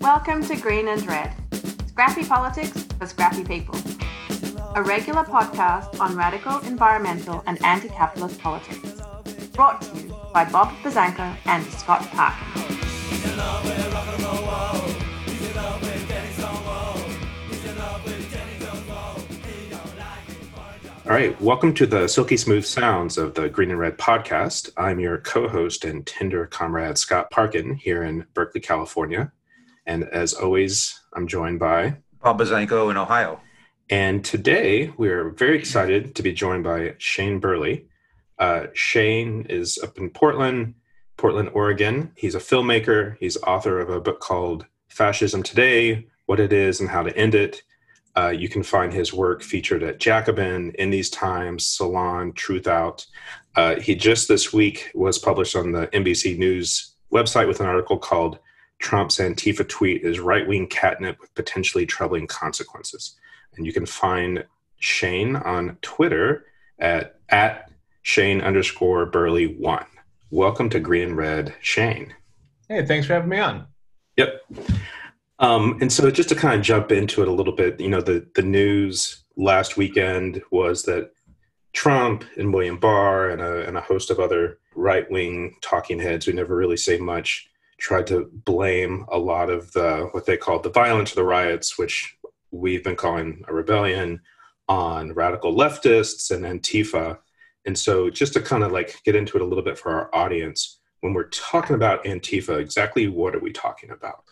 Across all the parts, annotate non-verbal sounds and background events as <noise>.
Welcome to Green and Red, scrappy politics for scrappy people. A regular podcast on radical environmental and anti capitalist politics. Brought to you by Bob Buzzanco and Scott Parkin. All right, welcome to the silky smooth sounds of the Green and Red podcast. I'm your co host and Tinder comrade, Scott Parkin, here in Berkeley, California. And as always, I'm joined by Bob Buzzanco in Ohio. And today we're very excited to be joined by Shane Burley. Uh, Shane is up in Portland, Portland, Oregon. He's a filmmaker, he's author of a book called Fascism Today What It Is and How to End It. Uh, you can find his work featured at Jacobin, In These Times, Salon, Truthout. Uh, he just this week was published on the NBC News website with an article called Trump's Antifa tweet is right wing catnip with potentially troubling consequences. And you can find Shane on Twitter at, at Shane underscore Burley one. Welcome to Green and Red, Shane. Hey, thanks for having me on. Yep. Um, and so just to kind of jump into it a little bit, you know, the, the news last weekend was that Trump and William Barr and a, and a host of other right wing talking heads who never really say much tried to blame a lot of the what they called the violence of the riots, which we've been calling a rebellion, on radical leftists and Antifa. And so just to kind of like get into it a little bit for our audience, when we're talking about Antifa, exactly what are we talking about?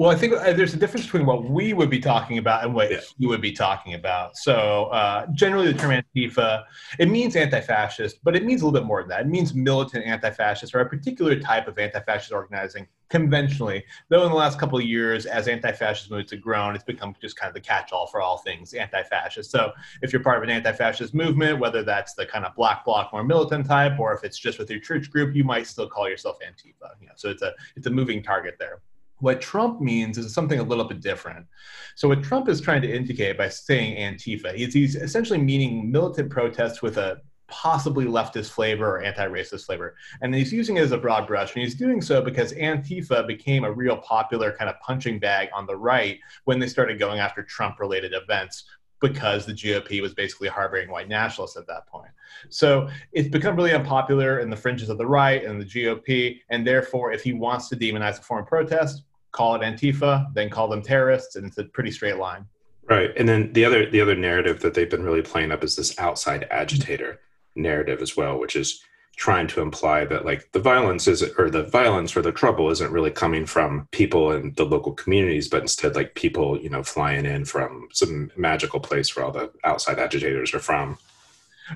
Well, I think uh, there's a difference between what we would be talking about and what yeah. he would be talking about. So, uh, generally, the term Antifa it means anti-fascist, but it means a little bit more than that. It means militant anti-fascist or a particular type of anti-fascist organizing. Conventionally, though, in the last couple of years, as anti-fascist movements have grown, it's become just kind of the catch-all for all things anti-fascist. So, if you're part of an anti-fascist movement, whether that's the kind of black bloc, more militant type, or if it's just with your church group, you might still call yourself Antifa. You know, so it's a it's a moving target there. What Trump means is something a little bit different. So, what Trump is trying to indicate by saying Antifa is he's essentially meaning militant protests with a possibly leftist flavor or anti-racist flavor. And he's using it as a broad brush. And he's doing so because Antifa became a real popular kind of punching bag on the right when they started going after Trump-related events because the GOP was basically harboring white nationalists at that point. So it's become really unpopular in the fringes of the right and the GOP. And therefore, if he wants to demonize a of protest, call it Antifa, then call them terrorists, and it's a pretty straight line. Right, and then the other the other narrative that they've been really playing up is this outside agitator narrative as well, which is trying to imply that like the violence is or the violence or the trouble isn't really coming from people in the local communities but instead like people you know flying in from some magical place where all the outside agitators are from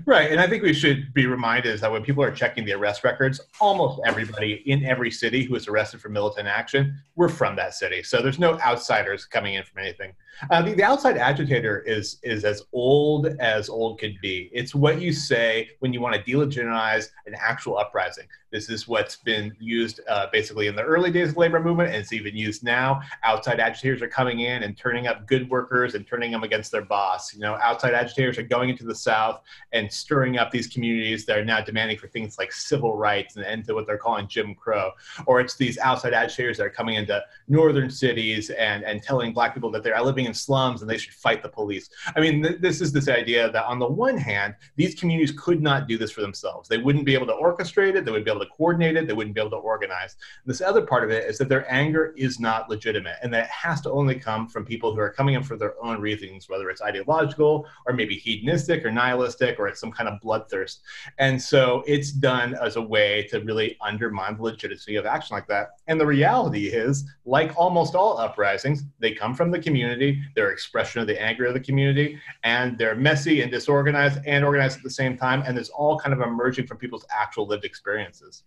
Right. And I think we should be reminded is that when people are checking the arrest records, almost everybody in every city who was arrested for militant action were from that city. So there's no outsiders coming in from anything. Uh, the, the outside agitator is, is as old as old could be. It's what you say when you want to delegitimize an actual uprising. This is what's been used uh, basically in the early days of the labor movement, and it's even used now. Outside agitators are coming in and turning up good workers and turning them against their boss. You know, outside agitators are going into the South and stirring up these communities that are now demanding for things like civil rights and end to what they're calling Jim Crow. Or it's these outside agitators that are coming into northern cities and, and telling black people that they're living in slums and they should fight the police. I mean, th- this is this idea that on the one hand, these communities could not do this for themselves. They wouldn't be able to orchestrate it. They wouldn't be able to coordinate it, they wouldn't be able to organize. This other part of it is that their anger is not legitimate and that it has to only come from people who are coming in for their own reasons, whether it's ideological or maybe hedonistic or nihilistic or it's some kind of bloodthirst. And so it's done as a way to really undermine the legitimacy of action like that. And the reality is, like almost all uprisings, they come from the community, they're expression of the anger of the community, and they're messy and disorganized and organized at the same time. And it's all kind of emerging from people's actual lived experiences.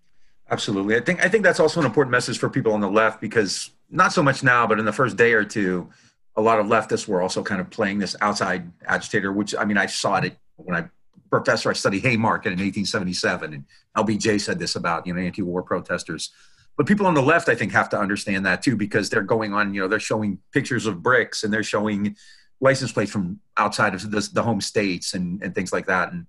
Absolutely. I think I think that's also an important message for people on the left because not so much now, but in the first day or two, a lot of leftists were also kind of playing this outside agitator, which I mean I saw it when I professor I studied Haymarket in 1877 and LBJ said this about, you know, anti-war protesters. But people on the left, I think, have to understand that too, because they're going on, you know, they're showing pictures of bricks and they're showing license plates from outside of the, the home states and, and things like that. And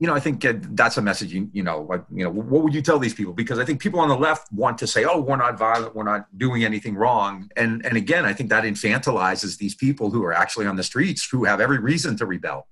you know, I think uh, that's a message. You, you know, like you know, what would you tell these people? Because I think people on the left want to say, "Oh, we're not violent, we're not doing anything wrong," and and again, I think that infantilizes these people who are actually on the streets who have every reason to rebel.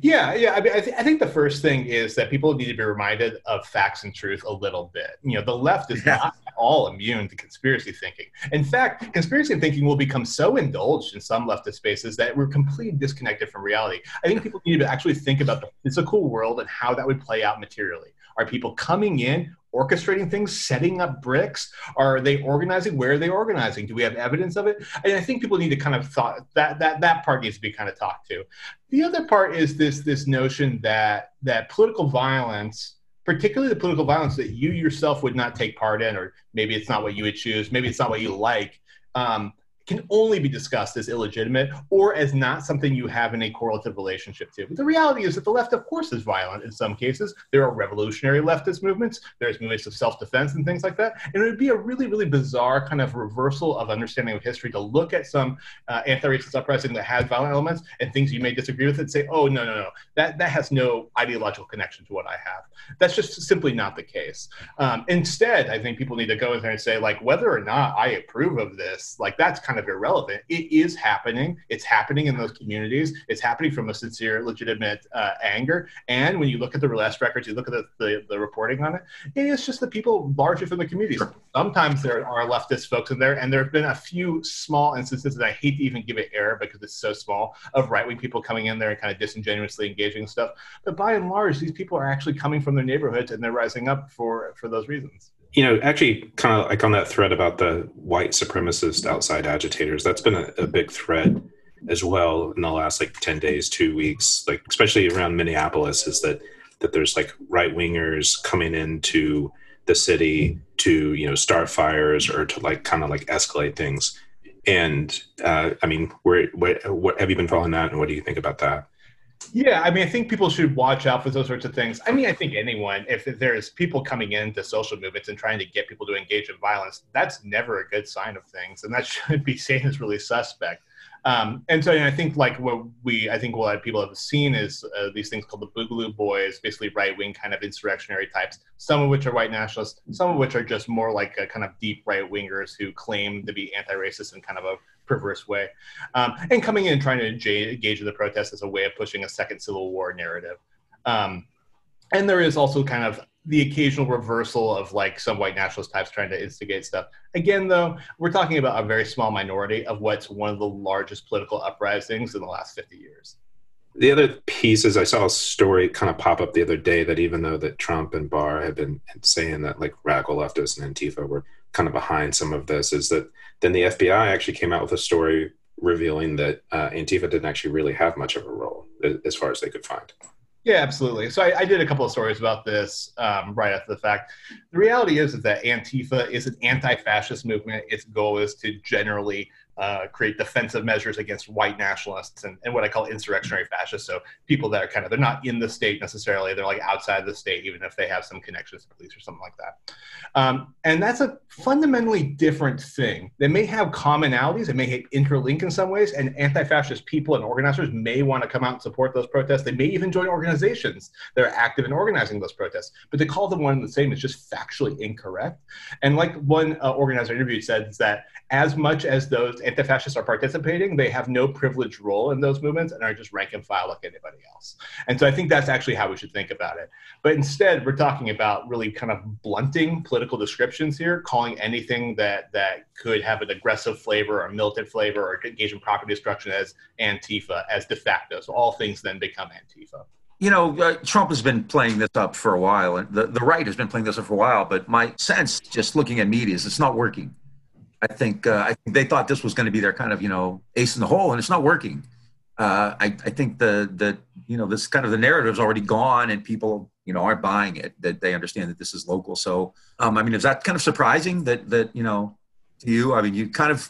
Yeah, yeah. I mean, I, th- I, think the first thing is that people need to be reminded of facts and truth a little bit. You know, the left is yeah. not all immune to conspiracy thinking. In fact, conspiracy thinking will become so indulged in some leftist spaces that we're completely disconnected from reality. I think people need to actually think about the physical world and how that would play out materially. Are people coming in orchestrating things, setting up bricks? Are they organizing? Where are they organizing? Do we have evidence of it? And I think people need to kind of thought that that that part needs to be kind of talked to. The other part is this this notion that that political violence particularly the political violence that you yourself would not take part in, or maybe it's not what you would choose, maybe it's not what you like. Um, can only be discussed as illegitimate or as not something you have in a correlative relationship to. But the reality is that the left, of course, is violent in some cases. There are revolutionary leftist movements, there's movements of self defense and things like that. And it would be a really, really bizarre kind of reversal of understanding of history to look at some uh, anti racist uprising that has violent elements and things you may disagree with and say, oh, no, no, no, that, that has no ideological connection to what I have. That's just simply not the case. Um, instead, I think people need to go in there and say, like, whether or not I approve of this, like, that's kind kind of irrelevant. It is happening. It's happening in those communities. It's happening from a sincere, legitimate uh, anger. And when you look at the arrest records, you look at the, the, the, reporting on it, it is just the people largely from the communities. Sure. Sometimes there are leftist folks in there, and there have been a few small instances that I hate to even give it air because it's so small of right wing people coming in there and kind of disingenuously engaging stuff. But by and large, these people are actually coming from their neighborhoods and they're rising up for for those reasons you know, actually, kind of like on that thread about the white supremacist outside agitators, that's been a, a, big thread as well in the last like 10 days, two weeks, like especially around Minneapolis, is that that there's like right wingers coming into the city to, you know, start fires or to like kind of like escalate things. And uh, I mean, where, what, what have you been following that and what do you think about that? Yeah, I mean, I think people should watch out for those sorts of things. I mean, I think anyone, if there's people coming into social movements and trying to get people to engage in violence, that's never a good sign of things, and that <laughs> should be seen as really suspect. Um, and so I think like what we, I think what people have seen is uh, these things called the Boogaloo Boys, basically right wing kind of insurrectionary types. Some of which are white nationalists, some of which are just more like a kind of deep right wingers who claim to be anti-racist and kind of a perverse way, um, and coming in and trying to engage in the protest as a way of pushing a second civil war narrative. Um, and there is also kind of the occasional reversal of like some white nationalist types trying to instigate stuff. Again, though, we're talking about a very small minority of what's one of the largest political uprisings in the last 50 years. The other piece is I saw a story kind of pop up the other day that even though that Trump and Barr have been saying that like radical leftists and Antifa were kind of behind some of this, is that then the FBI actually came out with a story revealing that uh, Antifa didn't actually really have much of a role as far as they could find. Yeah, absolutely. So I, I, did a couple of stories about this um, right after the fact. The reality is, is that Antifa is an anti-fascist movement. Its goal is to generally uh, create defensive measures against white nationalists and, and what I call insurrectionary fascists. So people that are kind of they're not in the state necessarily; they're like outside the state, even if they have some connections to police or something like that. Um, and that's a fundamentally different thing. They may have commonalities, they may interlink in some ways, and anti-fascist people and organizers may want to come out and support those protests. They may even join organizations that are active in organizing those protests. But to call them one and the same is just factually incorrect. And like one uh, organizer interviewed said, is that as much as those anti-fascists are participating, they have no privileged role in those movements and are just rank and file like anybody else. And so I think that's actually how we should think about it. But instead, we're talking about really kind of blunting political descriptions here, calling anything that that could have an aggressive flavor or militant flavor or engage in property destruction as Antifa, as de facto. So all things then become Antifa you know, uh, Trump has been playing this up for a while, and the, the right has been playing this up for a while. But my sense, just looking at media, is it's not working. I think uh, I think they thought this was going to be their kind of you know ace in the hole, and it's not working. Uh, I, I think the the you know this kind of the narrative is already gone, and people you know aren't buying it. That they understand that this is local. So um, I mean, is that kind of surprising that that you know to you? I mean, you kind of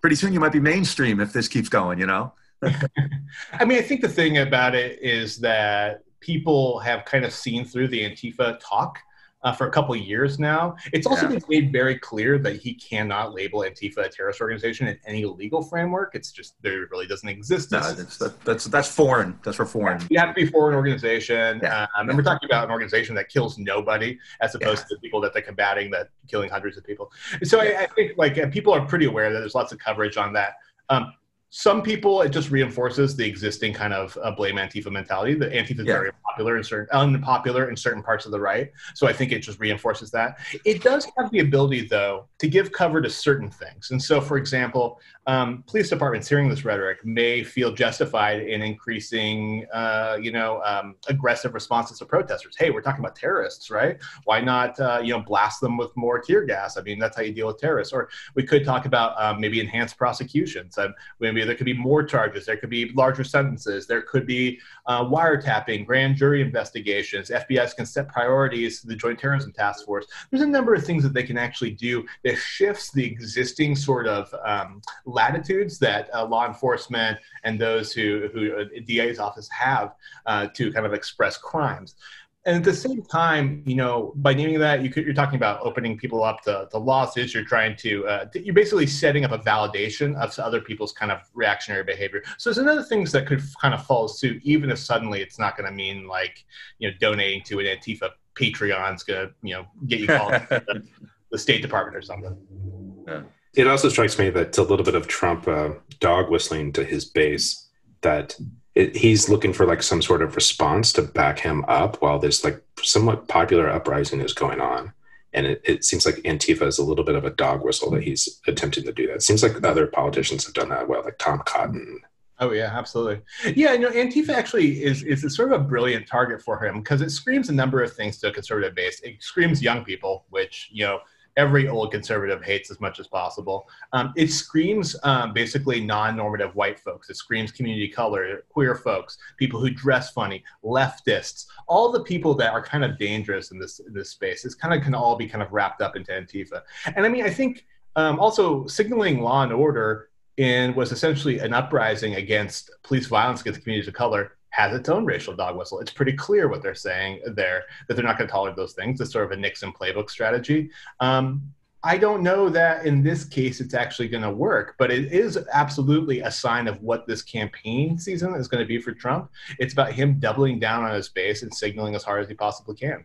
pretty soon you might be mainstream if this keeps going. You know. <laughs> I mean, I think the thing about it is that people have kind of seen through the Antifa talk uh, for a couple years now. It's also Yeah. been made very clear that he cannot label Antifa a terrorist organization in any legal framework. It's just there really doesn't exist. No, that's, that, that's that's foreign. That's for foreign. You have to be foreign organization. Yeah. Um, and we're talking about an organization that kills nobody as opposed to the people that they're combating that killing hundreds of people. So I, I think like uh, people are pretty aware that there's lots of coverage on that. Um, some people, it just reinforces the existing kind of uh, blame Antifa mentality. The Antifa is Yeah. very popular in certain, unpopular in certain parts of the right. So I think it just reinforces that. It does have the ability, though, to give cover to certain things. And so, for example, um, police departments hearing this rhetoric may feel justified in increasing, uh, you know, um, aggressive responses to protesters. Hey, we're talking about terrorists, right? Why not, uh, you know, blast them with more tear gas? I mean, that's how you deal with terrorists. Or we could talk about um, maybe enhanced prosecutions. Um, maybe there could be more charges. There could be larger sentences. There could be uh, wiretapping, grand jury investigations. FBI's can set priorities to the Joint Terrorism Task Force. There's a number of things that they can actually do that shifts the existing sort of um, latitudes that uh, law enforcement and those who, who uh, DA's office have uh, to kind of express crimes. And at the same time, you know, by naming that, you could, you're talking about opening people up to, to lawsuits. You're trying to, uh, you're basically setting up a validation of other people's kind of reactionary behavior. So there's another things that could kind of follow suit, even if suddenly it's not going to mean like, you know, donating to an Antifa Patreon's going to, you know, get you called <laughs> the, the State Department or something. It also strikes me that it's a little bit of Trump uh, dog whistling to his base that it, he's looking for like some sort of response to back him up while this like somewhat popular uprising is going on. And it, it seems like Antifa is a little bit of a dog whistle that he's attempting to do that. It seems like other politicians have done that well, like Tom Cotton. Oh yeah, absolutely. Yeah, you know, Antifa actually is is a sort of a brilliant target for him because it screams a number of things to a conservative base. It screams young people, which you know every old conservative hates as much as possible. Um, it screams um, basically non-normative white folks. It screams community color, queer folks, people who dress funny, leftists, all the people that are kind of dangerous in this in this space. It's kind of can all be kind of wrapped up into Antifa. And I mean, I think um, also signaling law and order in was essentially an uprising against police violence against communities of color has its own racial dog whistle. It's pretty clear what they're saying there that they're not going to tolerate those things. It's sort of a Nixon playbook strategy. Um, I don't know that in this case it's actually going to work, but it is absolutely a sign of what this campaign season is going to be for Trump. It's about him doubling down on his base and signaling as hard as he possibly can.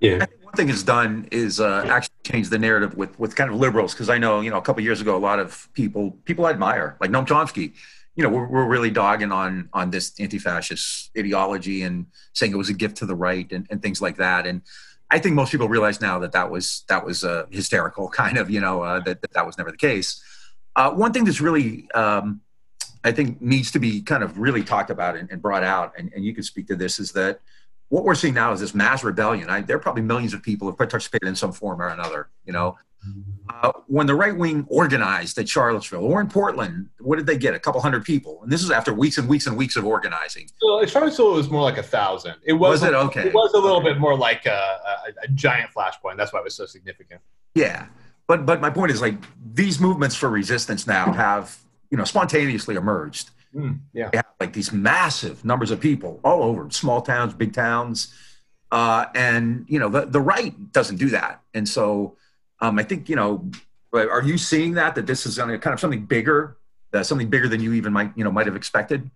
Yeah. I think one thing it's done is uh, actually change the narrative with with kind of liberals because I know you know a couple years ago a lot of people people I admire like Noam Chomsky, you know we're, we're really dogging on on this anti-fascist ideology and saying it was a gift to the right and, and things like that and I think most people realize now that that was that was uh, hysterical <laughs> kind of you know uh, that, that that was never the case. Uh, one thing that's really um, I think needs to be kind of really talked about and, and brought out and, and you can speak to this is that what we're seeing now is this mass rebellion. I, there are probably millions of people who have participated in some form or another. You know, uh, when the right wing organized at Charlottesville or in Portland, what did they get? A couple hundred people, and this is after weeks and weeks and weeks of organizing. So it was more like a thousand. It was, Was it? Okay. It was a little Okay. bit more like a, a, a giant flashpoint. That's why it was so significant. Yeah, but but my point is like these movements for resistance now have you know spontaneously emerged. Mm, yeah. They have like these massive numbers of people all over small towns, big towns, uh, and you know the the right doesn't do that, and so um, I think you know, are you seeing that that this is kind of something bigger, uh, something bigger than you even might you know might have expected?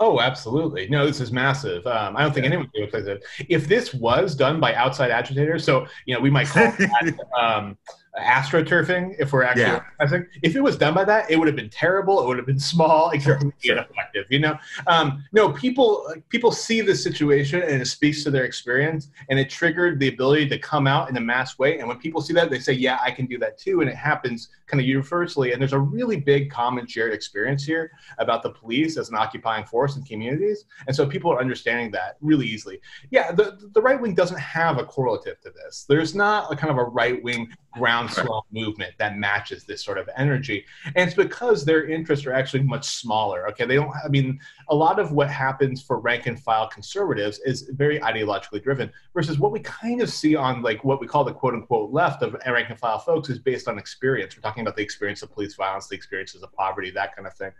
Oh, absolutely. No, this is massive. Um, I don't think anyone could expect it. If this was done by outside agitators, so you know, we might call that <laughs> um, astroturfing if we're actually Yeah. organizing. If it was done by that, it would have been terrible. It would have been small. <laughs> Sure. ineffective. You know, um, no people. People see the situation and it speaks to their experience, and it triggered the ability to come out in a mass way. And when people see that, they say, "Yeah, I can do that too," and it happens kind of universally. And there's a really big common shared experience here about the police as an occupying force in communities, and so people are understanding that really easily. Yeah, the the right wing doesn't have a correlative to this. There's not a kind of a right wing groundswell movement that matches this sort of energy. And it's because their interests are actually much smaller. Okay, they don't. I mean, a lot of what happens for rank and file conservatives is very ideologically driven, versus what we kind of see on like what we call the quote unquote left of rank and file folks is based on experience. We're talking about the experience of police violence, the experiences of poverty, that kind of thing.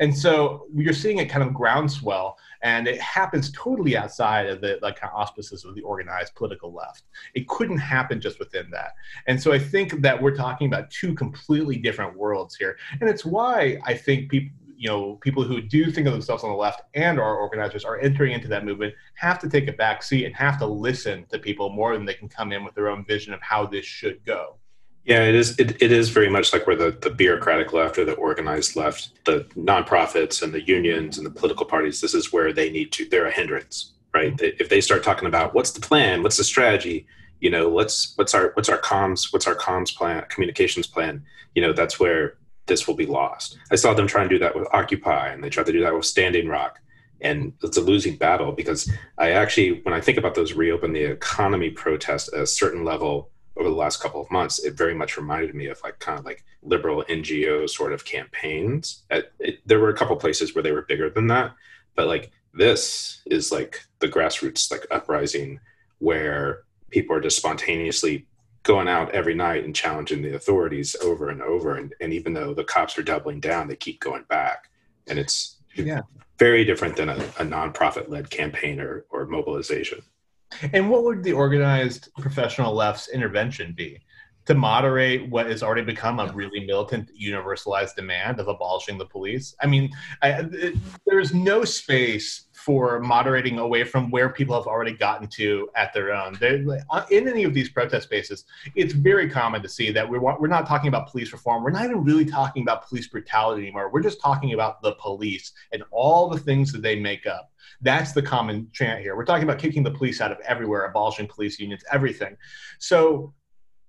And so you're seeing it kind of groundswell, and it happens totally outside of the like kind of auspices of the organized political left. It couldn't happen just within that. And so I think that we're talking about two completely different worlds here. And it's why I think people you know people who do think of themselves on the left and are organizers are entering into that movement have to take a back seat and have to listen to people more than they can come in with their own vision of how this should go. Yeah it is it, it is very much like where the, the bureaucratic left or the organized left the nonprofits and the unions and the political parties this is where they need to they're a hindrance right? If they start talking about what's the plan what's the strategy you know let's what's our what's our comms what's our comms plan communications plan you know that's where this will be lost. I saw them try and do that with occupy and they tried to do that with standing rock and it's a losing battle because i actually when i think about those reopen the economy protests at a certain level over the last couple of months it very much reminded me of like kind of like liberal ngo sort of campaigns. It, it, there were a couple places where they were bigger than that but like this is like the grassroots like uprising where people are just spontaneously going out every night and challenging the authorities over and over. And, and even though the cops are doubling down, they keep going back. And it's yeah. very different than a, a nonprofit led campaign or, or mobilization. And what would the organized professional left's intervention be? To moderate what has already become a really militant, universalized demand of abolishing the police. I mean, I, it, there's no space for moderating away from where people have already gotten to at their own. They're, in any of these protest spaces, it's very common to see that we're, we're not talking about police reform. We're not even really talking about police brutality anymore. We're just talking about the police and all the things that they make up. That's the common chant here. We're talking about kicking the police out of everywhere, abolishing police unions, everything. So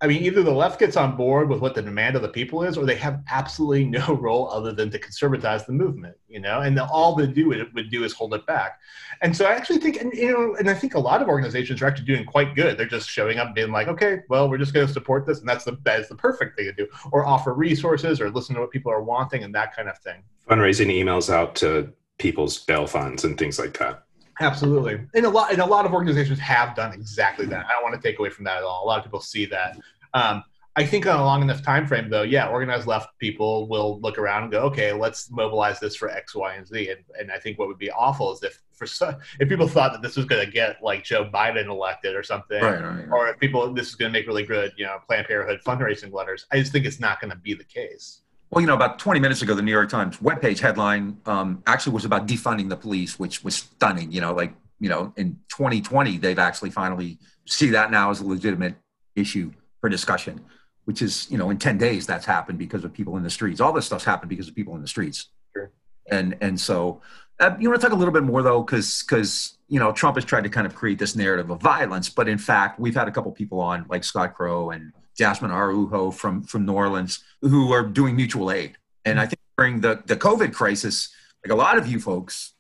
I mean, either the left gets on board with what the demand of the people is, or they have absolutely no <laughs> role other than to conservatize the movement, you know. And all they do it would do is hold it back. And so I actually think, and you know, and I think a lot of organizations are actually doing quite good. They're just showing up, being like, okay, well, we're just going to support this, and that's the that is the perfect thing to do, or offer resources, or listen to what people are wanting, and that kind of thing. Fundraising emails out to people's bail funds and things like that. Absolutely, and a lot and a lot of organizations have done exactly that. I don't want to take away from that at all. A lot of people see that. Um, I think on a long enough time frame, though, yeah, organized left people will look around and go, okay, let's mobilize this for X, Y, and Z. And, and I think what would be awful is if for so, if people thought that this was going to get like Joe Biden elected or something, right, right, right. or if people this is going to make really good, you know, Planned Parenthood fundraising letters. I just think it's not going to be the case. Well, you know, about 20 minutes ago, the New York Times webpage headline um, actually was about defunding the police, which was stunning. You know, like, you know, in 2020, they've actually finally see that now as a legitimate issue for discussion, which is, you know, in 10 days that's happened because of people in the streets. All this stuff's happened because of people in the streets. Sure. And, and so uh, you want to talk a little bit more though, because, because, you know, Trump has tried to kind of create this narrative of violence, but in fact, we've had a couple people on like Scott Crow and Jasmine Araujo from from New Orleans who are doing mutual aid. And I think during the the COVID crisis, like a lot of you folks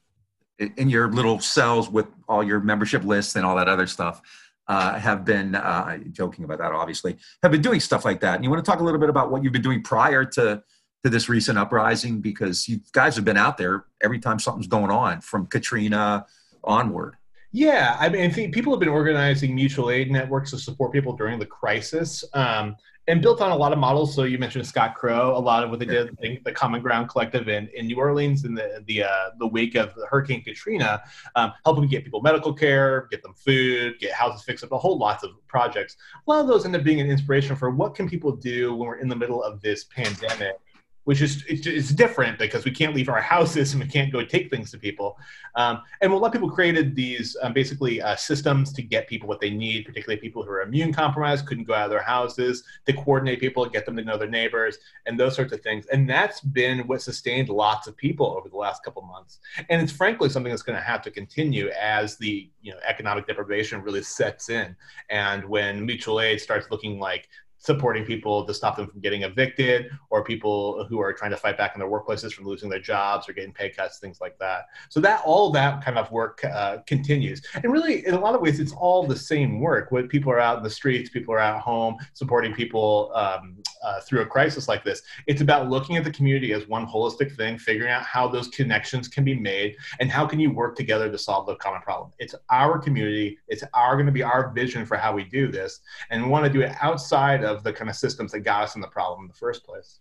in your little cells with all your membership lists and all that other stuff uh, have been uh, joking about that obviously have been doing stuff like that. And you want to talk a little bit about what you've been doing prior to to this recent uprising? Because you guys have been out there every time something's going on from katrina onward. Yeah, I mean, I people have been organizing mutual aid networks to support people during the crisis. Um, and built on a lot of models. So you mentioned Scott Crow, a lot of what they did, the Common Ground Collective in, in New Orleans in the the uh, the wake of Hurricane Katrina, um, helping get people medical care, get them food, get houses fixed up, a whole lots of projects. A lot of those end up being an inspiration for what can people do when we're in the middle of this pandemic which is it's, different because we can't leave our houses and we can't go take things to people. Um, and a lot of people created these um, basically uh, systems to get people what they need, particularly people who are immune compromised, couldn't go out of their houses, to coordinate people, get them to know their neighbors, and those sorts of things. And that's been what sustained lots of people over the last couple months. And it's frankly something that's going to have to continue as the you know economic deprivation really sets in, and when mutual aid starts looking like supporting people to stop them from getting evicted or people who are trying to fight back in their workplaces from losing their jobs or getting pay cuts, things like that. So that all that kind of work uh, continues. And really, in a lot of ways, it's all the same work. When people are out in the streets, people are at home supporting people um, uh, through a crisis like this. It's about looking at the community as one holistic thing, figuring out how those connections can be made and how can you work together to solve the common problem. It's our community. It's our going to be our vision for how we do this, and we want to do it outside of the kind of systems that got us in the problem in the first place.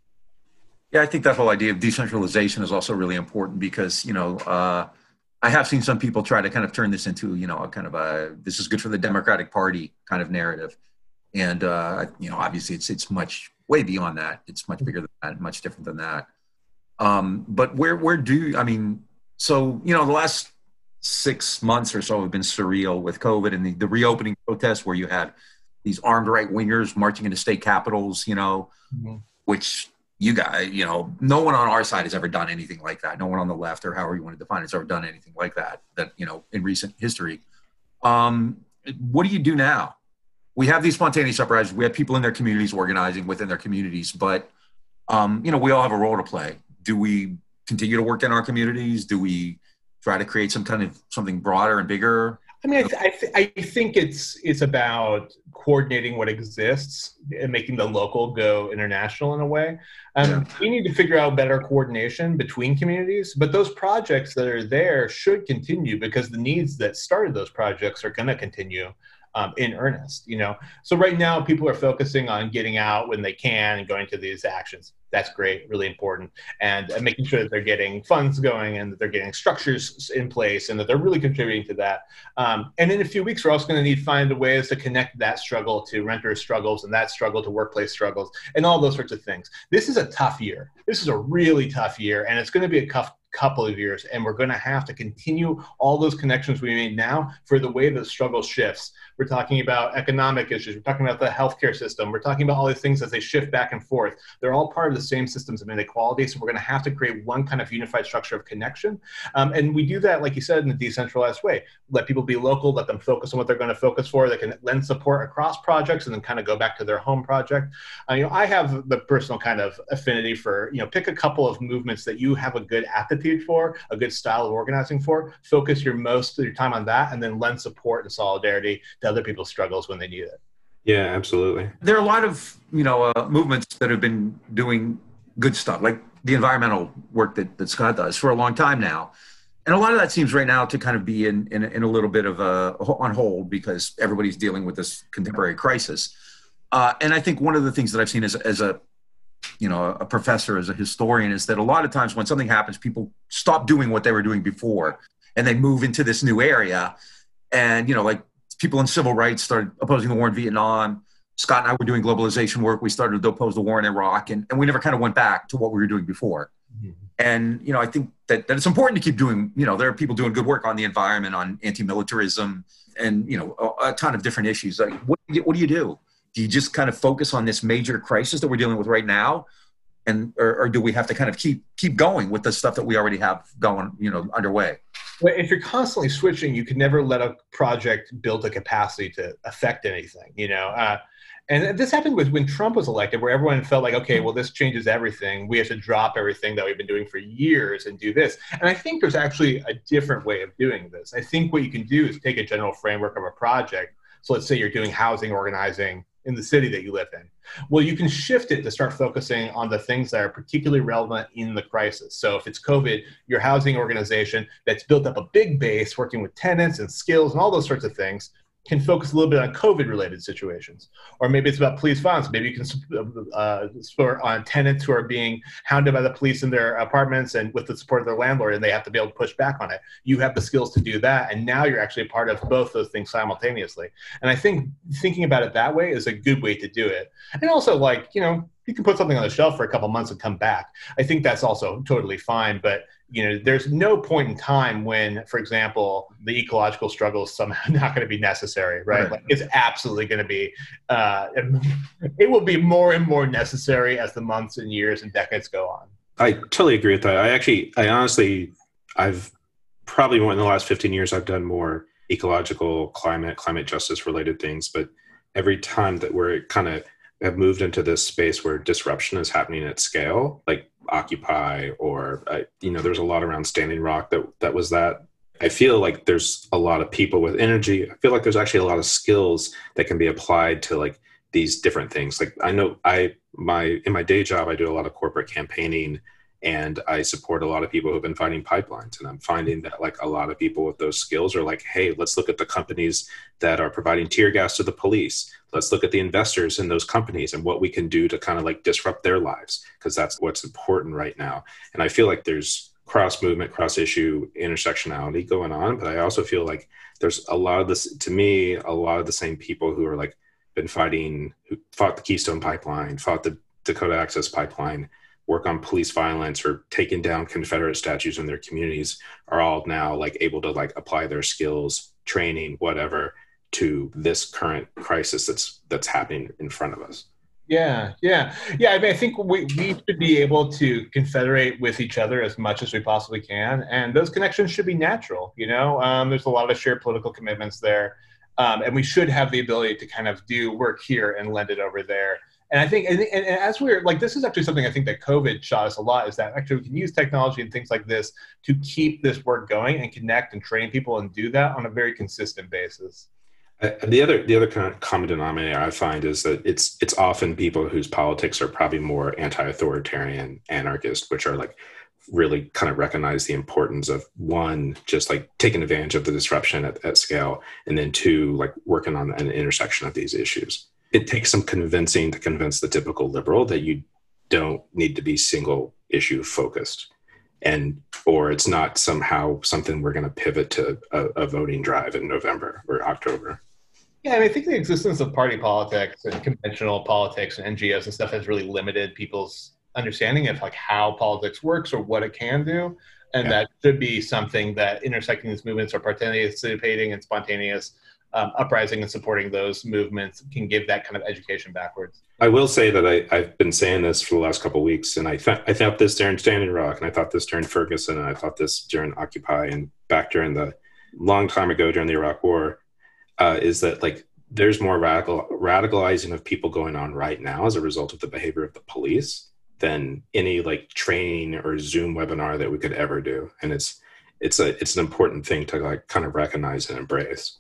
Yeah, I think that whole idea of decentralization is also really important because you know uh, I have seen some people try to kind of turn this into you know a kind of a this is good for the Democratic Party kind of narrative, and uh, you know obviously it's it's much way beyond that. It's much bigger than that, much different than that. Um, but where where do I mean? So you know the last six months or so have been surreal with COVID and the, the reopening protests where you had these armed right wingers marching into state capitals, you know, mm-hmm. which you guys, you know, no one on our side has ever done anything like that. No one on the left or however you want to define it has ever done anything like that, that, you know, in recent history. Um, what do you do now? We have these spontaneous uprisings. We have people in their communities organizing within their communities, but, um, you know, we all have a role to play. Do we continue to work in our communities? Do we try to create some kind of something broader and bigger? I mean, I, th- I, th- I, think it's it's about coordinating what exists and making the local go international in a way. Um, yeah. We need to figure out better coordination between communities, but those projects that are there should continue because the needs that started those projects are going to continue um, in earnest. You know, so right now people are focusing on getting out when they can and going to these actions. That's great, really important, and, and making sure that they're getting funds going and that they're getting structures in place and that they're really contributing to that. Um, and in a few weeks, we're also going to need to find ways to connect that struggle to renter struggles and that struggle to workplace struggles and all those sorts of things. This is a tough year. This is a really tough year, and it's going to be a tough couple of years and we're going to have to continue all those connections we made now for the way the struggle shifts we're talking about economic issues. We're talking about the healthcare system. We're talking about all these things as they shift back and forth. They're all part of the same systems of inequality. So we're going to have to create one kind of unified structure of connection. Um, and we do that, like you said, in a decentralized way. Let people be local, let them focus on what they're going to focus for. They can lend support across projects and then kind of go back to their home project. Uh, you know, I have the personal kind of affinity for, you know, pick a couple of movements that you have a good aptitude for, a good style of organizing for, focus your most of your time on that, and then lend support and solidarity to other people's struggles when they need it. Yeah, absolutely. There are a lot of you know uh, movements that have been doing good stuff, like the environmental work that, that Scott does for a long time now. And a lot of that seems right now to kind of be in, in, in a little bit of a on hold because everybody's dealing with this contemporary crisis. Uh, and I think one of the things that I've seen as, as a you know a professor as a historian is that a lot of times when something happens people stop doing what they were doing before and they move into this new area and you know like people in civil rights started opposing the war in Vietnam. Scott and I were doing globalization work. We started to oppose the war in Iraq, and, and we never kind of went back to what we were doing before. Mm-hmm. And you know, I think that, that it's important to keep doing. You know, there are people doing good work on the environment, on anti-militarism, and you know, a, a ton of different issues. Like, what, what do you do? Do you just kind of focus on this major crisis that we're dealing with right now, and or, or do we have to kind of keep keep going with the stuff that we already have going, you know, underway? well, if you're constantly switching, you can never let a project build a capacity to affect anything. You know, uh, and this happened with when Trump was elected, where everyone felt like, okay, well, this changes everything. We have to drop everything that we've been doing for years and do this. And I think there's actually a different way of doing this. I think what you can do is take a general framework of a project. So let's say you're doing housing organizing in the city that you live in. Well, you can shift it to start focusing on the things that are particularly relevant in the crisis. So if it's COVID, your housing organization that's built up a big base working with tenants and skills and all those sorts of things can focus a little bit on COVID related situations. Or maybe it's about police violence. Maybe you can uh, support on tenants who are being hounded by the police in their apartments and with the support of their landlord, and they have to be able to push back on it. You have the skills to do that. And now you're actually a part of both those things simultaneously. And I think thinking about it that way is a good way to do it. And also, like, you know, you can put something on the shelf for a couple months and come back. I think that's also totally fine. But you know, there's no point in time when, for example, the ecological struggle is somehow <laughs> not going to be necessary, right? right. Like it's absolutely going to be. Uh, it will be more and more necessary as the months and years and decades go on. I totally agree with that. I actually, I honestly, I've probably more in the last 15 years, I've done more ecological, climate, climate justice related things. But every time that we're kind of have moved into this space where disruption is happening at scale, like Occupy, or uh, you know, there's a lot around Standing Rock that that was that. I feel like there's a lot of people with energy. I feel like there's actually a lot of skills that can be applied to like these different things. Like I know I my in my day job I do a lot of corporate campaigning and I support a lot of people who've been fighting pipelines. And I'm finding that like a lot of people with those skills are like, hey, let's look at the companies that are providing tear gas to the police. Let's look at the investors in those companies and what we can do to kind of like disrupt their lives because that's what's important right now. And I feel like there's cross movement, cross issue intersectionality going on, but I also feel like there's a lot of this to me, a lot of the same people who are like been fighting, who fought the Keystone Pipeline, fought the Dakota Access Pipeline work on police violence or taking down Confederate statues in their communities are all now like able to like apply their skills, training, whatever, to this current crisis that's that's happening in front of us. Yeah, yeah, yeah. I mean, I think we, we should be able to confederate with each other as much as we possibly can, and those connections should be natural. You know, um, there's a lot of shared political commitments there, um, and we should have the ability to kind of do work here and lend it over there. And I think, and, and, as we're like, this is actually something I think that COVID shot us a lot is that actually we can use technology and things like this to keep this work going and connect and train people and do that on a very consistent basis. Uh, the other the other kind of common denominator I find is that it's it's often people whose politics are probably more anti-authoritarian, anarchist, which are like really kind of recognize the importance of one, just like taking advantage of the disruption at, at scale, and then two, like working on an intersection of these issues. It takes some convincing to convince the typical liberal that you don't need to be single issue focused and or it's not somehow something we're going to pivot to a, a, voting drive in november or october yeah and i think the existence of party politics and conventional politics and ngos and stuff has really limited people's understanding of like how politics works or what it can do and yeah. that should be something that intersecting these movements or participating and spontaneous um, uprising and supporting those movements can give that kind of education backwards. I will say that I, have been saying this for the last couple weeks, and I, I thought this during Standing Rock, and I thought this during Ferguson, and I thought this during Occupy, and back during the long time ago during the Iraq War, uh, is that like there's more radical radicalizing of people going on right now as a result of the behavior of the police than any like training or Zoom webinar that we could ever do, and it's it's a it's an important thing to like kind of recognize and embrace.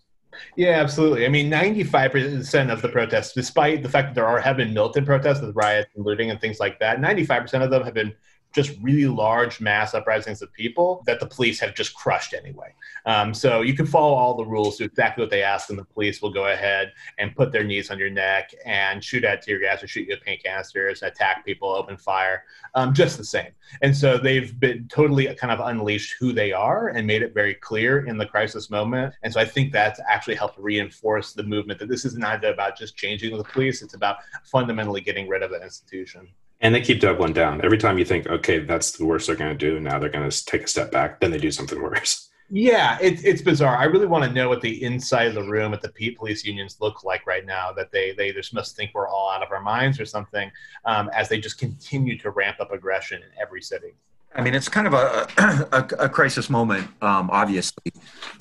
Yeah, absolutely. I mean, 95% of the protests, despite the fact that there are have been militant protests with riots and looting and things like that, 95% of them have been just really large mass uprisings of people that the police have just crushed anyway. Um, so you can follow all the rules, do exactly what they ask, and the police will go ahead and put their knees on your neck and shoot at tear gas or shoot you with paint canisters, attack people, open fire, um, just the same. And so they've been totally kind of unleashed who they are and made it very clear in the crisis moment. And so I think that's actually helped reinforce the movement that this is not about just changing the police, it's about fundamentally getting rid of the institution. And they keep doubling down. Every time you think, okay, that's the worst they're going to do, now they're going to take a step back, then they do something <laughs> worse. Yeah, it's it's bizarre. I really want to know what the inside of the room at the police unions look like right now. That they they just must think we're all out of our minds or something, um, as they just continue to ramp up aggression in every city. I mean, it's kind of a <clears throat> a, a crisis moment, um, obviously,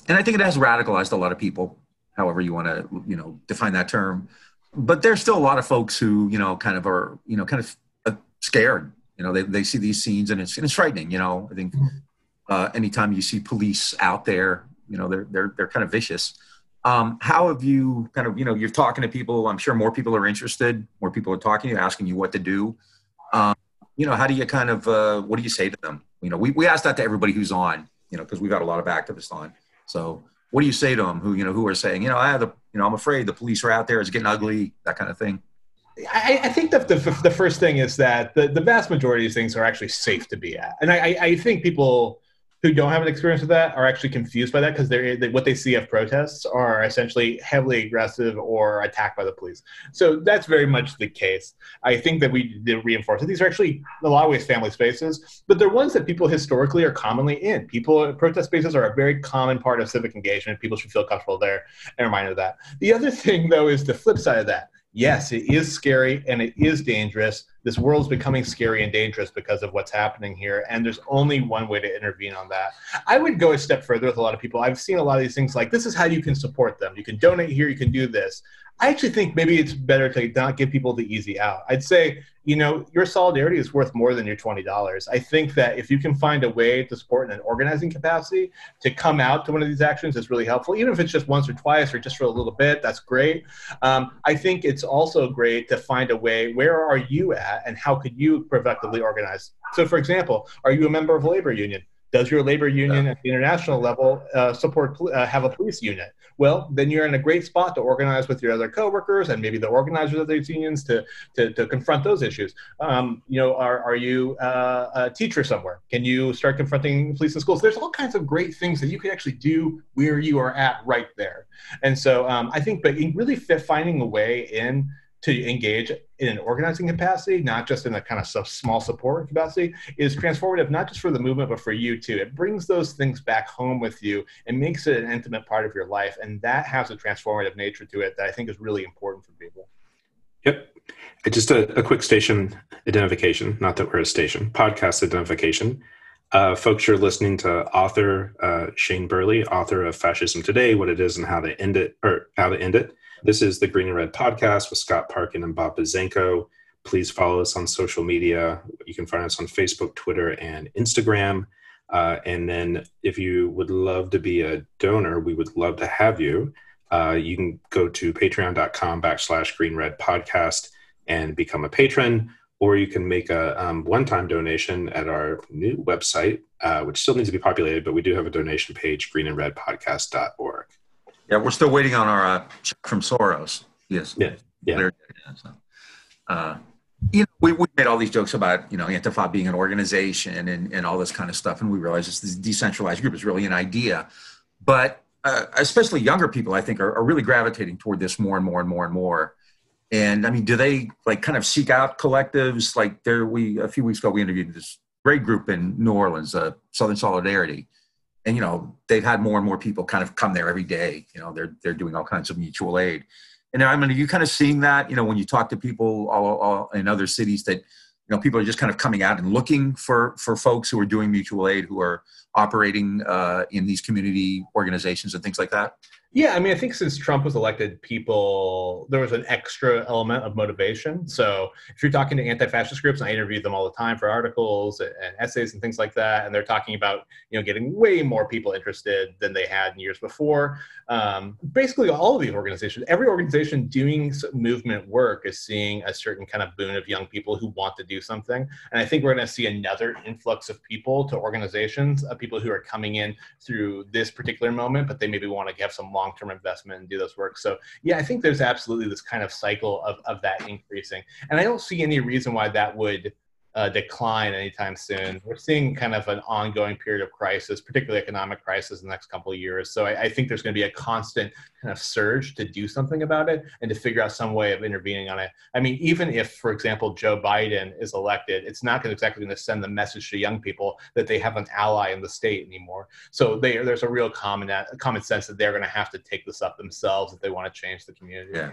and I think it has radicalized a lot of people. However, you want to you know define that term, but there's still a lot of folks who you know kind of are you know kind of scared. You know, they, they see these scenes and it's, and it's frightening. You know, I think mm-hmm. uh, anytime you see police out there, you know, they're, they're, they're kind of vicious. Um, how have you kind of, you know, you're talking to people, I'm sure more people are interested, more people are talking to you, asking you what to do. Um, you know, how do you kind of, uh, what do you say to them? You know, we, we ask that to everybody who's on, you know, because we've got a lot of activists on. So what do you say to them who, you know, who are saying, you know, I have the, you know, I'm afraid the police are out there, it's getting ugly, that kind of thing? I, I, think that the, the first thing is that the, the vast majority of things are actually safe to be at. And I, I think people who don't have an experience with that are actually confused by that because they, what they see of protests are essentially heavily aggressive or attacked by the police. So that's very much the case. I think that we did reinforce it. These are actually in a lot of ways family spaces, but they're ones that people historically are commonly in. People protest spaces are a very common part of civic engagement. People should feel comfortable there and reminded of that. The other thing though is the flip side of that yes, it is scary and it is dangerous. This world is becoming scary and dangerous because of what's happening here. And there's only one way to intervene on that. I would go a step further with a lot of people. I've seen a lot of these things like this is how you can support them. You can donate here, you can do this. I actually think maybe it's better to not give people the easy out. I'd say, you know, your solidarity is worth more than your $20. I think that if you can find a way to support in an organizing capacity to come out to one of these actions is really helpful, even if it's just once or twice or just for a little bit, that's great. Um, I think it's also great to find a way where are you at and how could you productively organize? So, for example, are you a member of a labor union? Does your labor union at the international level uh, support uh, have a police unit? Well, then you're in a great spot to organize with your other coworkers and maybe the organizers of those unions to, to, to confront those issues. Um, you know, are, are you uh, a teacher somewhere? Can you start confronting police in schools? There's all kinds of great things that you can actually do where you are at right there. And so um, I think, but really finding a way in to engage in an organizing capacity, not just in a kind of small support capacity, is transformative, not just for the movement, but for you too. It brings those things back home with you and makes it an intimate part of your life. And that has a transformative nature to it that I think is really important for people. Yep. Just a, a quick station identification, not that we're a station, podcast identification. Uh, folks, you're listening to author uh, Shane Burley, author of Fascism Today, What It Is and How to End It, or How to End It. This is the Green and Red podcast with Scott Parkin and Bob Buzzanco. Please follow us on social media. You can find us on Facebook, Twitter, and Instagram. Uh, and then if you would love to be a donor, we would love to have you. Uh, you can go to patreon.com backslash green red podcast and become a patron, or you can make a um, one time donation at our new website, uh, which still needs to be populated, but we do have a donation page, greenandredpodcast.org. Yeah, we're still waiting on our uh, check from Soros. Yes. Yeah. Yeah. So, uh, you know, we, we made all these jokes about, you know, Antifa being an organization and, and all this kind of stuff. And we realized this decentralized group is really an idea. But uh, especially younger people, I think, are, are really gravitating toward this more and more and more and more. And I mean, do they like kind of seek out collectives? Like there, we, a few weeks ago, we interviewed this great group in New Orleans, uh, Southern Solidarity and you know they've had more and more people kind of come there every day you know they're they're doing all kinds of mutual aid. And i mean are you kind of seeing that you know when you talk to people all, all in other cities that you know people are just kind of coming out and looking for for folks who are doing mutual aid who are operating uh, in these community organizations and things like that yeah, I mean, I think since Trump was elected, people there was an extra element of motivation. So if you're talking to anti-fascist groups, and I interview them all the time for articles and essays and things like that, and they're talking about you know getting way more people interested than they had in years before. Um, basically, all of these organizations, every organization doing movement work is seeing a certain kind of boon of young people who want to do something, and I think we're going to see another influx of people to organizations, of people who are coming in through this particular moment, but they maybe want to have some long long-term investment and do those work. So yeah, I think there's absolutely this kind of cycle of, of that increasing. And I don't see any reason why that would uh, decline anytime soon. We're seeing kind of an ongoing period of crisis, particularly economic crisis, in the next couple of years. So I, I, think there's going to be a constant kind of surge to do something about it and to figure out some way of intervening on it. I mean, even if, for example, Joe Biden is elected, it's not exactly going to send the message to young people that they have an ally in the state anymore. So they, there's a real common common sense that they're going to have to take this up themselves if they want to change the community. Yeah,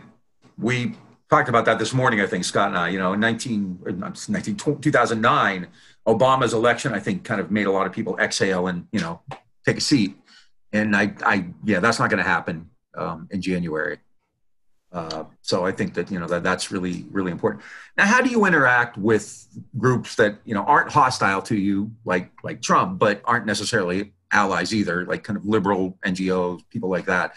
we talked about that this morning, I think, Scott and I. You know, in 19, 19 2009, Obama's election, I think, kind of made a lot of people exhale and, you know, take a seat. And I, I yeah, that's not going to happen um, in January. Uh, so I think that you know that that's really really important. Now, how do you interact with groups that you know aren't hostile to you, like like Trump, but aren't necessarily allies either, like kind of liberal NGOs, people like that?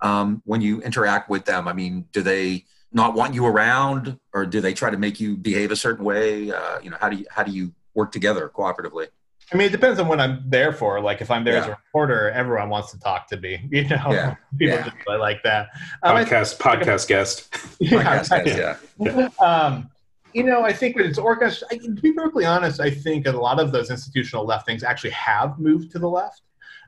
Um, when you interact with them, I mean, do they not want you around, or do they try to make you behave a certain way? Uh, you know, how do you how do you work together cooperatively? I mean, it depends on what I'm there for. Like, if I'm there yeah. as a reporter, everyone wants to talk to me. <laughs> You know, yeah. <laughs> people yeah. just really like that. Um, podcast, think, podcast guest. <laughs> Yeah, podcast guest, yeah. Um, you know, I think when it's orchestra, to be perfectly honest, I think a lot of those institutional left things actually have moved to the left.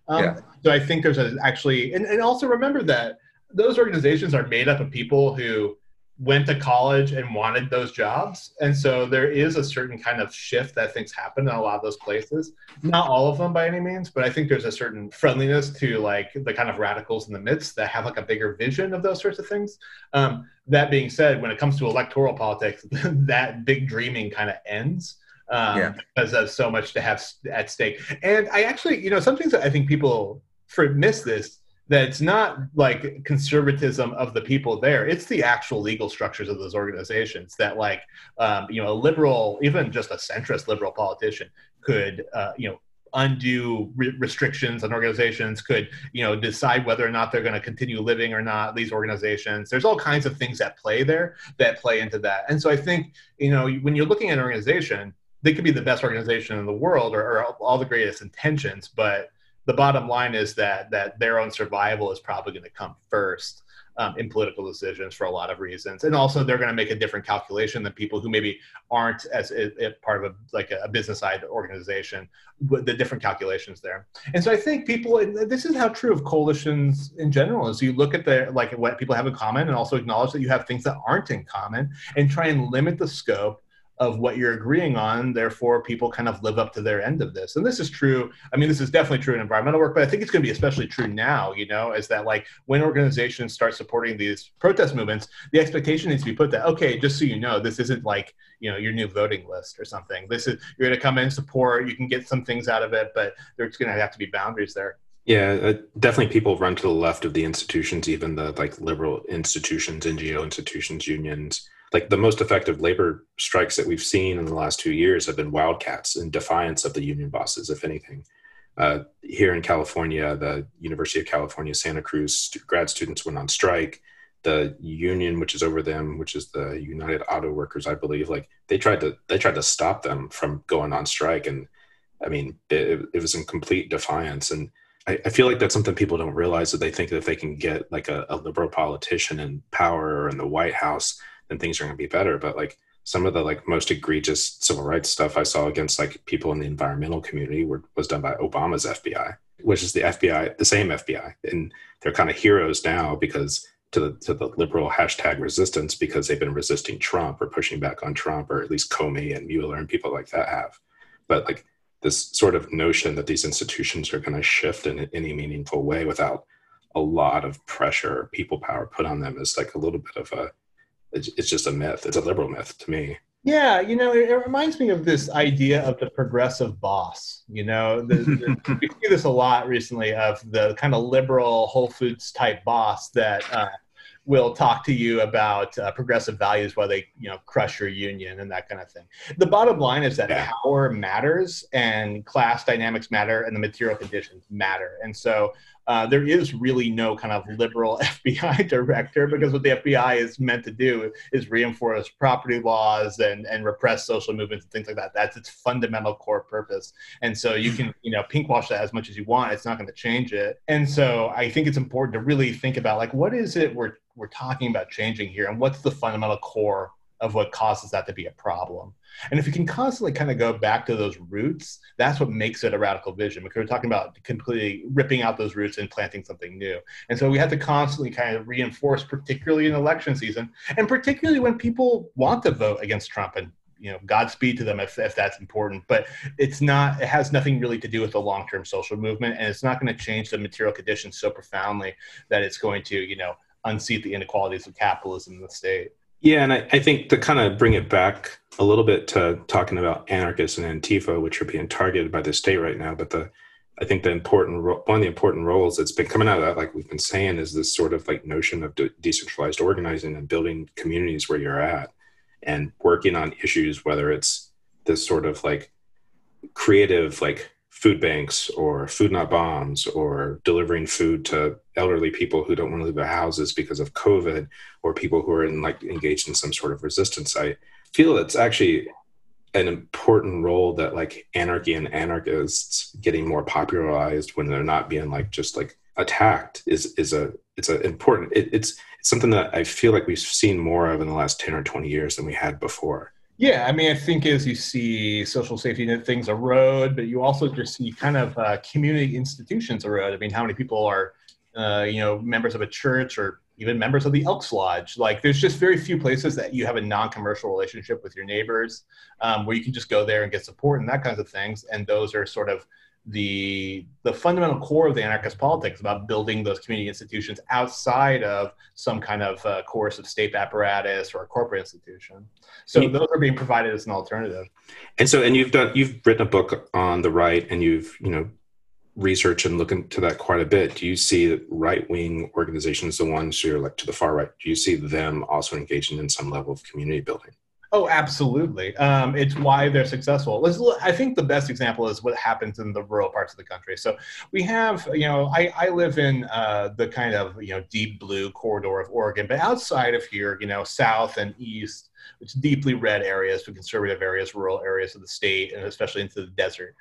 Um, yeah. So I think there's a, actually, and, and also remember that those organizations are made up of people who went to college and wanted those jobs. And so there is a certain kind of shift that things happen in a lot of those places. Not all of them by any means, but I think there's a certain friendliness to like the kind of radicals in the midst that have like a bigger vision of those sorts of things. Um, that being said, when it comes to electoral politics, <laughs> that big dreaming kind of ends. Um, yeah. because of so much to have at stake. And I actually, you know, some things that I think people for miss this that it's not like conservatism of the people there. It's the actual legal structures of those organizations that like um, you know a liberal even just a centrist liberal politician could uh, you know undo re- restrictions on organizations could you know decide whether or not they're going to continue living or not these organizations. There's all kinds of things that play there that play into that. And so i think you know when you're looking at an organization they could be the best organization in the world or, or all the greatest intentions but the bottom line is that that their own survival is probably going to come first um, in political decisions for a lot of reasons, and also they're going to make a different calculation than people who maybe aren't as a, a part of a like a business side organization. With the different calculations there, and so I think people. this is how true of coalitions in general is. You look at the like what people have in common, and also acknowledge that you have things that aren't in common, and try and limit the scope of what you're agreeing on. Therefore, people kind of live up to their end of this. And this is true. I mean, this is definitely true in environmental work, but I think it's going to be especially true now, you know, is that like when organizations start supporting these protest movements, the expectation needs to be put that, okay, just so you know, this isn't like, you know, your new voting list or something. This is, you're going to come in, support, you can get some things out of it, but there's going to have to be boundaries there. Yeah, uh, definitely people run to the left of the institutions, even the like liberal institutions, NGO institutions, unions like the most effective labor strikes that we've seen in the last two years have been wildcats in defiance of the union bosses, if anything. Uh, here in California, the University of California, Santa Cruz grad students went on strike. The union, which is over them, which is the United Auto Workers, I believe, like they tried to they tried to stop them from going on strike, and I mean, it, it was in complete defiance. And I, I, feel like that's something people don't realize that they think that if they can get like a, a liberal politician in power or in the White House, then things are going to be better. But like some of the like most egregious civil rights stuff I saw against like people in the environmental community were, was done by Obama's FBI, which is the FBI, the same FBI, and they're kind of heroes now because to the to the liberal hashtag resistance because they've been resisting Trump or pushing back on Trump or at least Comey and Mueller and people like that have. But like this sort of notion that these institutions are going to shift in any meaningful way without a lot of pressure people power put on them is like a little bit of a it's, it's just a myth. It's a liberal myth to me. Yeah, you know, it, it, reminds me of this idea of the progressive boss. You know, the, the, we see this a lot recently of the kind of liberal Whole Foods type boss that uh, will talk to you about uh, progressive values while they, you know, crush your union and that kind of thing. The bottom line is that yeah. power matters and class dynamics matter and the material conditions matter. And so uh, there is really no kind of liberal <laughs> FBI director because what the FBI is meant to do is reinforce property laws and, and repress social movements and things like that. That's its fundamental core purpose. And so you can, you know, pinkwash that as much as you want. It's not going to change it. And so I think it's important to really think about like, what is it we're, we're talking about changing here and what's the fundamental core of what causes that to be a problem. And if you can constantly kind of go back to those roots, that's what makes it a radical vision because we're talking about completely ripping out those roots and planting something new. And so we have to constantly kind of reinforce, particularly in election season, and particularly when people want to vote against Trump and you know godspeed to them if, if that's important but it's not it has nothing really to do with the long-term social movement and it's not going to change the material conditions so profoundly that it's going to you know unseat the inequalities of capitalism in the state. Yeah, and I, I, think to kind of bring it back a little bit to talking about anarchists and Antifa, which are being targeted by the state right now, but the I think the important one of the important roles that's been coming out of that, like we've been saying, is this sort of like notion of de- decentralized organizing and building communities where you're at and working on issues, whether it's this sort of like creative like food banks or food not bombs or delivering food to elderly people who don't want to leave their houses because of covid or people who are in like engaged in some sort of resistance. I feel it's actually an important role that like anarchy and anarchists getting more popularized when they're not being like just like attacked is is a it's a important it, it's it's something that i feel like we've seen more of in the last 10 or 20 years than we had before yeah, I mean, I think as you see social safety net things erode, but you also just see kind of uh, community institutions erode. I mean, how many people are, uh, you know, members of a church or even members of the Elks Lodge? Like, there's just very few places that you have a non-commercial relationship with your neighbors, um, where you can just go there and get support and that kinds of things. And those are sort of the the fundamental core of the anarchist politics about building those community institutions outside of some kind of uh, coercive state apparatus or a corporate institution. So those are being provided as an alternative. And so, and you've done you've written a book on the right, and you've you know research and look into that quite a bit, do you see right wing organizations, the ones who are like to the far right, do you see them also engaging in some level of community building? Oh, absolutely. Um, it's why they're successful. Let's look, I think the best example is what happens in the rural parts of the country. So we have, you know, I, I live in uh, the kind of, you know, deep blue corridor of Oregon, but outside of here, you know, south and east, it's deeply red areas, to conservative areas, rural areas of the state, and especially into the desert.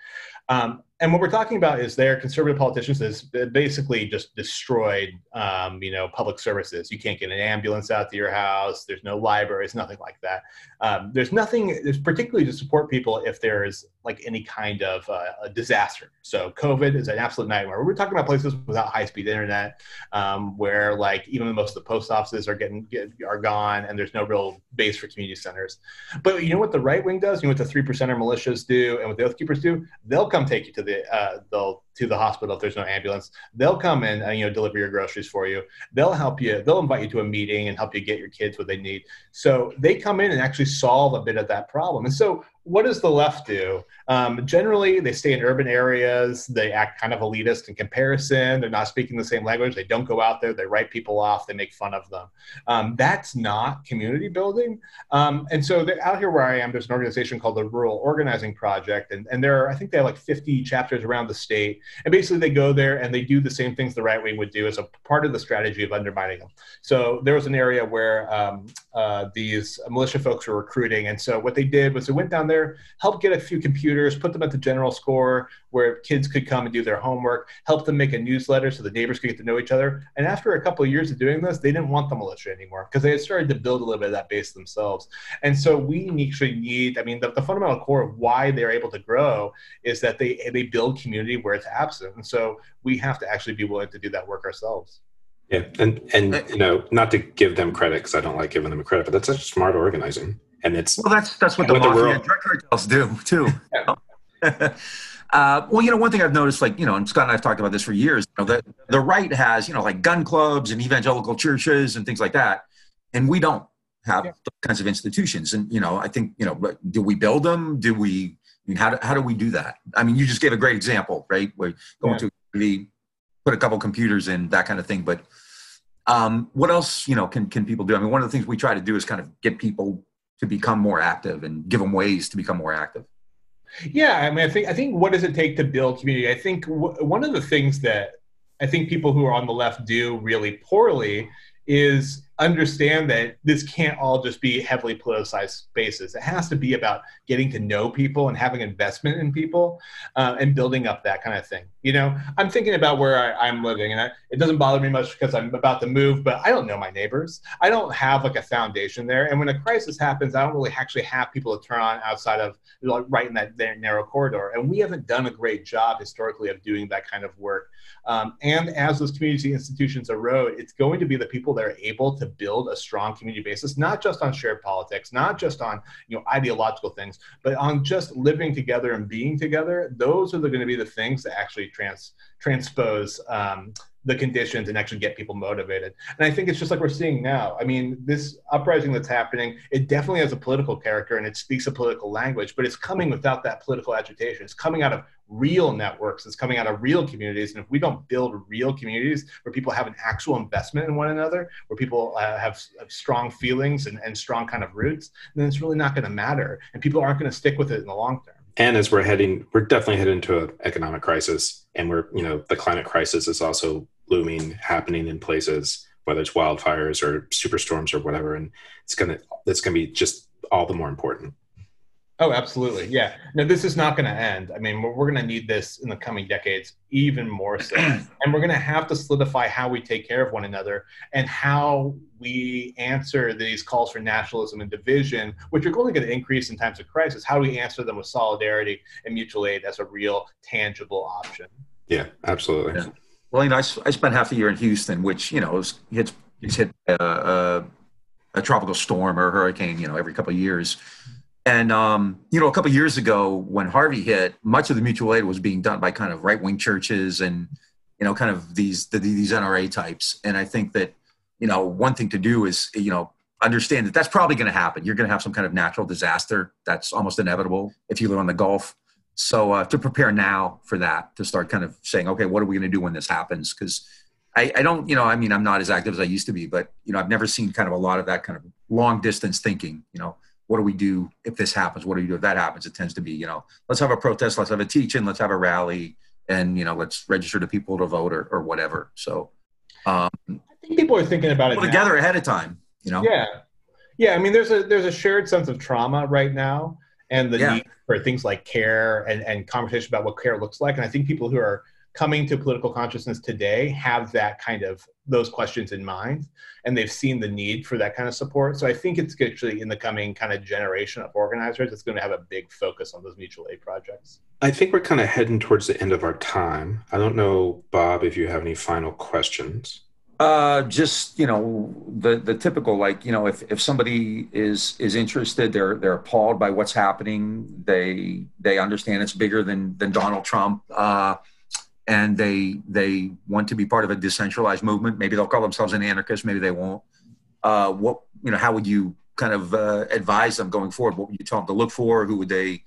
Um, and what we're talking about is their conservative politicians has basically just destroyed, um, you know, public services. You can't get an ambulance out to your house. There's no libraries, nothing like that. Um, there's nothing. There's particularly to support people if there's like any kind of uh, a disaster. So COVID is an absolute nightmare. We're talking about places without high-speed internet, um, where like even most of the post offices are getting get, are gone, and there's no real base for community centers. But you know what the right wing does? You know what the three percenter militias do, and what the Oath Keepers do? They'll come take you to the uh, they'll to the hospital if there's no ambulance. They'll come in and you know deliver your groceries for you. They'll help you. They'll invite you to a meeting and help you get your kids what they need. So they come in and actually solve a bit of that problem. And so what does the left do? Um, generally, they stay in urban areas. They act kind of elitist in comparison. They're not speaking the same language. They don't go out there. They write people off. They make fun of them. Um, that's not community building. Um, and so out here where I am, there's an organization called the Rural Organizing Project, and, and there are, I think they have like 50 chapters around the state. And basically, they go there and they do the same things the right wing would do as a part of the strategy of undermining them. So there was an area where um, uh, these militia folks were recruiting, and so what they did was they went down there helped get a few computers, put them at the general score where kids could come and do their homework, helped them make a newsletter so the neighbors could get to know each other. And after a couple of years of doing this, they didn't want the militia anymore because they had started to build a little bit of that base themselves. And so we actually need, I mean, the, the fundamental core of why they're able to grow is that they, they build community where it's absent. And so we have to actually be willing to do that work ourselves. Yeah, and and you know, not to give them credit because I don't like giving them credit, but that's such smart organizing and it's well that's that's what the mafia and drug cartels do too. <laughs> <laughs> Uh, well you know one thing i've noticed like you know and scott and i've talked about this for years you know, the, the right has you know like gun clubs and evangelical churches and things like that and we don't have yeah. those kinds of institutions. And you know i think you know do we build them? Do we I mean, how do, how do we do that? I mean you just gave a great example right where going yeah. to the put a couple computers in that kind of thing. But um, what else you know can, can people do? I mean one of the things we try to do is kind of get people to become more active and give them ways to become more active. Yeah i mean i think i think what does it take to build community? I think w- one of the things that i think people who are on the left do really poorly is understand that this can't all just be heavily politicized spaces. It has to be about getting to know people and having investment in people uh, and building up that kind of thing. You know, I'm thinking about where I, am living, and I, it doesn't bother me much because I'm about to move, but I don't know my neighbors. I don't have like a foundation there, and when a crisis happens, I don't really actually have people to turn on outside of like right in that narrow corridor. And we haven't done a great job historically of doing that kind of work. Um, and as those community institutions erode, it's going to be the people that are able to build a strong community basis, not just on shared politics, not just on you know ideological things, but on just living together and being together. Those are going to be the things that actually trans transpose um, the conditions and actually get people motivated. And I think it's just like we're seeing now. I mean, this uprising that's happening, it definitely has a political character and it speaks a political language, but it's coming without that political agitation. It's coming out of real networks. It's coming out of real communities. And if we don't build real communities where people have an actual investment in one another, where people uh, have, have, strong feelings and, and strong kind of roots, then it's really not going to matter. And people aren't going to stick with it in the long term and as we're heading we're definitely heading into an economic crisis and we're you know the climate crisis is also looming happening in places whether it's wildfires or superstorms or whatever and it's gonna it's gonna be just all the more important Oh, absolutely. Yeah. No, this is not going to end. I mean, we're, we're going to need this in the coming decades even more so. <clears throat> and we're going to have to solidify how we take care of one another and how we answer these calls for nationalism and division, which are only going to increase in times of crisis. How do we answer them with solidarity and mutual aid as a real, tangible option? Yeah, absolutely. Yeah. Well, you know, I, I spent half a year in Houston, which, you know, hits, hit uh, uh, a tropical storm or a hurricane, you know, every couple of years and um, you know, a couple of years ago when Harvey hit, much of the mutual aid was being done by kind of right wing churches and you know, kind of these the, these NRA types. And I think that you know, one thing to do is you know understand that that's probably going to happen. You're going to have some kind of natural disaster that's almost inevitable if you live on the Gulf. So uh, to prepare now for that, to start kind of saying, okay, what are we going to do when this happens? Because I, I, don't, you know, I mean, I'm not as active as I used to be, but you know, I've never seen kind of a lot of that kind of long distance thinking. You know, what do we do if this happens? What do we do if that happens? It tends to be, you know, let's have a protest, let's have a teaching, let's have a rally, and you know, let's register the people to vote or, or whatever. So um, I think people are thinking about it together ahead of time. You know, yeah, yeah. I mean, there's a there's a shared sense of trauma right now, and the yeah. need for things like care and and conversation about what care looks like. And I think people who are coming to political consciousness today have that kind of those questions in mind and they've seen the need for that kind of support so i think it's actually in the coming kind of generation of organizers it's going to have a big focus on those mutual aid projects i think we're kind of heading towards the end of our time i don't know bob if you have any final questions uh, just you know the the typical like you know if if somebody is is interested they're they're appalled by what's happening they they understand it's bigger than than donald trump uh, and they they want to be part of a decentralized movement. Maybe they'll call themselves an anarchist. Maybe they won't. Uh, what you know? How would you kind of uh, advise them going forward? What would you tell them to look for? Who would they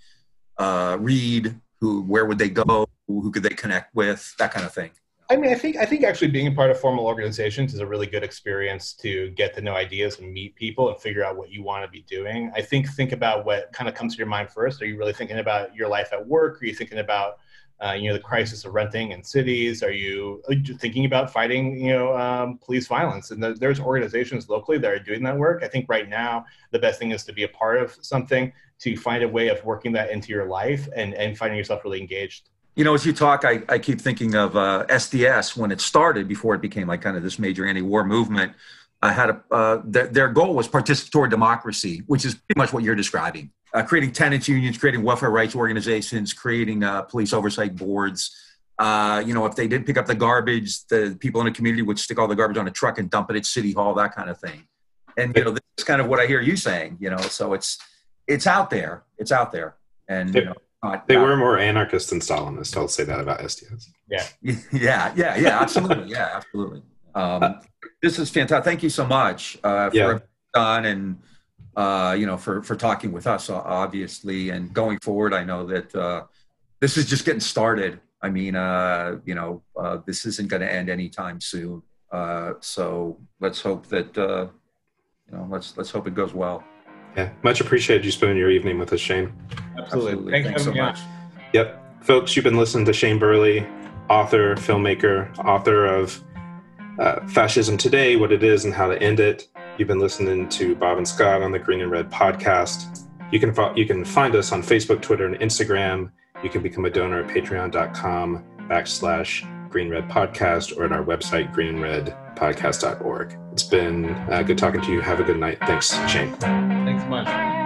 uh, read? Who? Where would they go? Who could they connect with? That kind of thing. I mean, I think I think actually being a part of formal organizations is a really good experience to get to know ideas and meet people and figure out what you want to be doing. I think think about what kind of comes to your mind first. Are you really thinking about your life at work? Are you thinking about uh, you know the crisis of renting in cities are you thinking about fighting you know um, police violence and there's organizations locally that are doing that work i think right now the best thing is to be a part of something to find a way of working that into your life and, and finding yourself really engaged you know as you talk i, I keep thinking of uh, sds when it started before it became like kind of this major anti-war movement I had a uh, their, their goal was participatory democracy, which is pretty much what you're describing uh, creating tenants unions, creating welfare rights organizations, creating uh, police oversight boards. Uh, you know, if they did pick up the garbage, the people in the community would stick all the garbage on a truck and dump it at City Hall, that kind of thing. And you know, this is kind of what I hear you saying. You know, so it's it's out there, it's out there, and you know, not, they not, were more anarchist than Stalinist. I'll say that about SDS. Yeah, <laughs> yeah, yeah, yeah, absolutely, yeah, absolutely. Um, this is fantastic. Thank you so much uh, for yeah. done and uh, you know, for for talking with us, obviously, and going forward. I know that uh, this is just getting started. I mean, uh, you know, uh, this isn't going to end anytime soon. Uh, so let's hope that uh, you know, let's let's hope it goes well. Yeah, much appreciated you spending your evening with us, Shane. Absolutely, Absolutely. Thank Thanks so much. Yep, folks, you've been listening to Shane Burley, author, filmmaker, author of uh, Fascism Today: What It Is and How to End It. You've been listening to Bob and Scott on the Green and Red podcast. You can fo- you can find us on Facebook, Twitter, and Instagram. You can become a donor at patreon.com backslash green red podcast or at our website greenredpodcast.org. It's been uh, good talking to you. Have a good night. Thanks, Shane. Thanks much.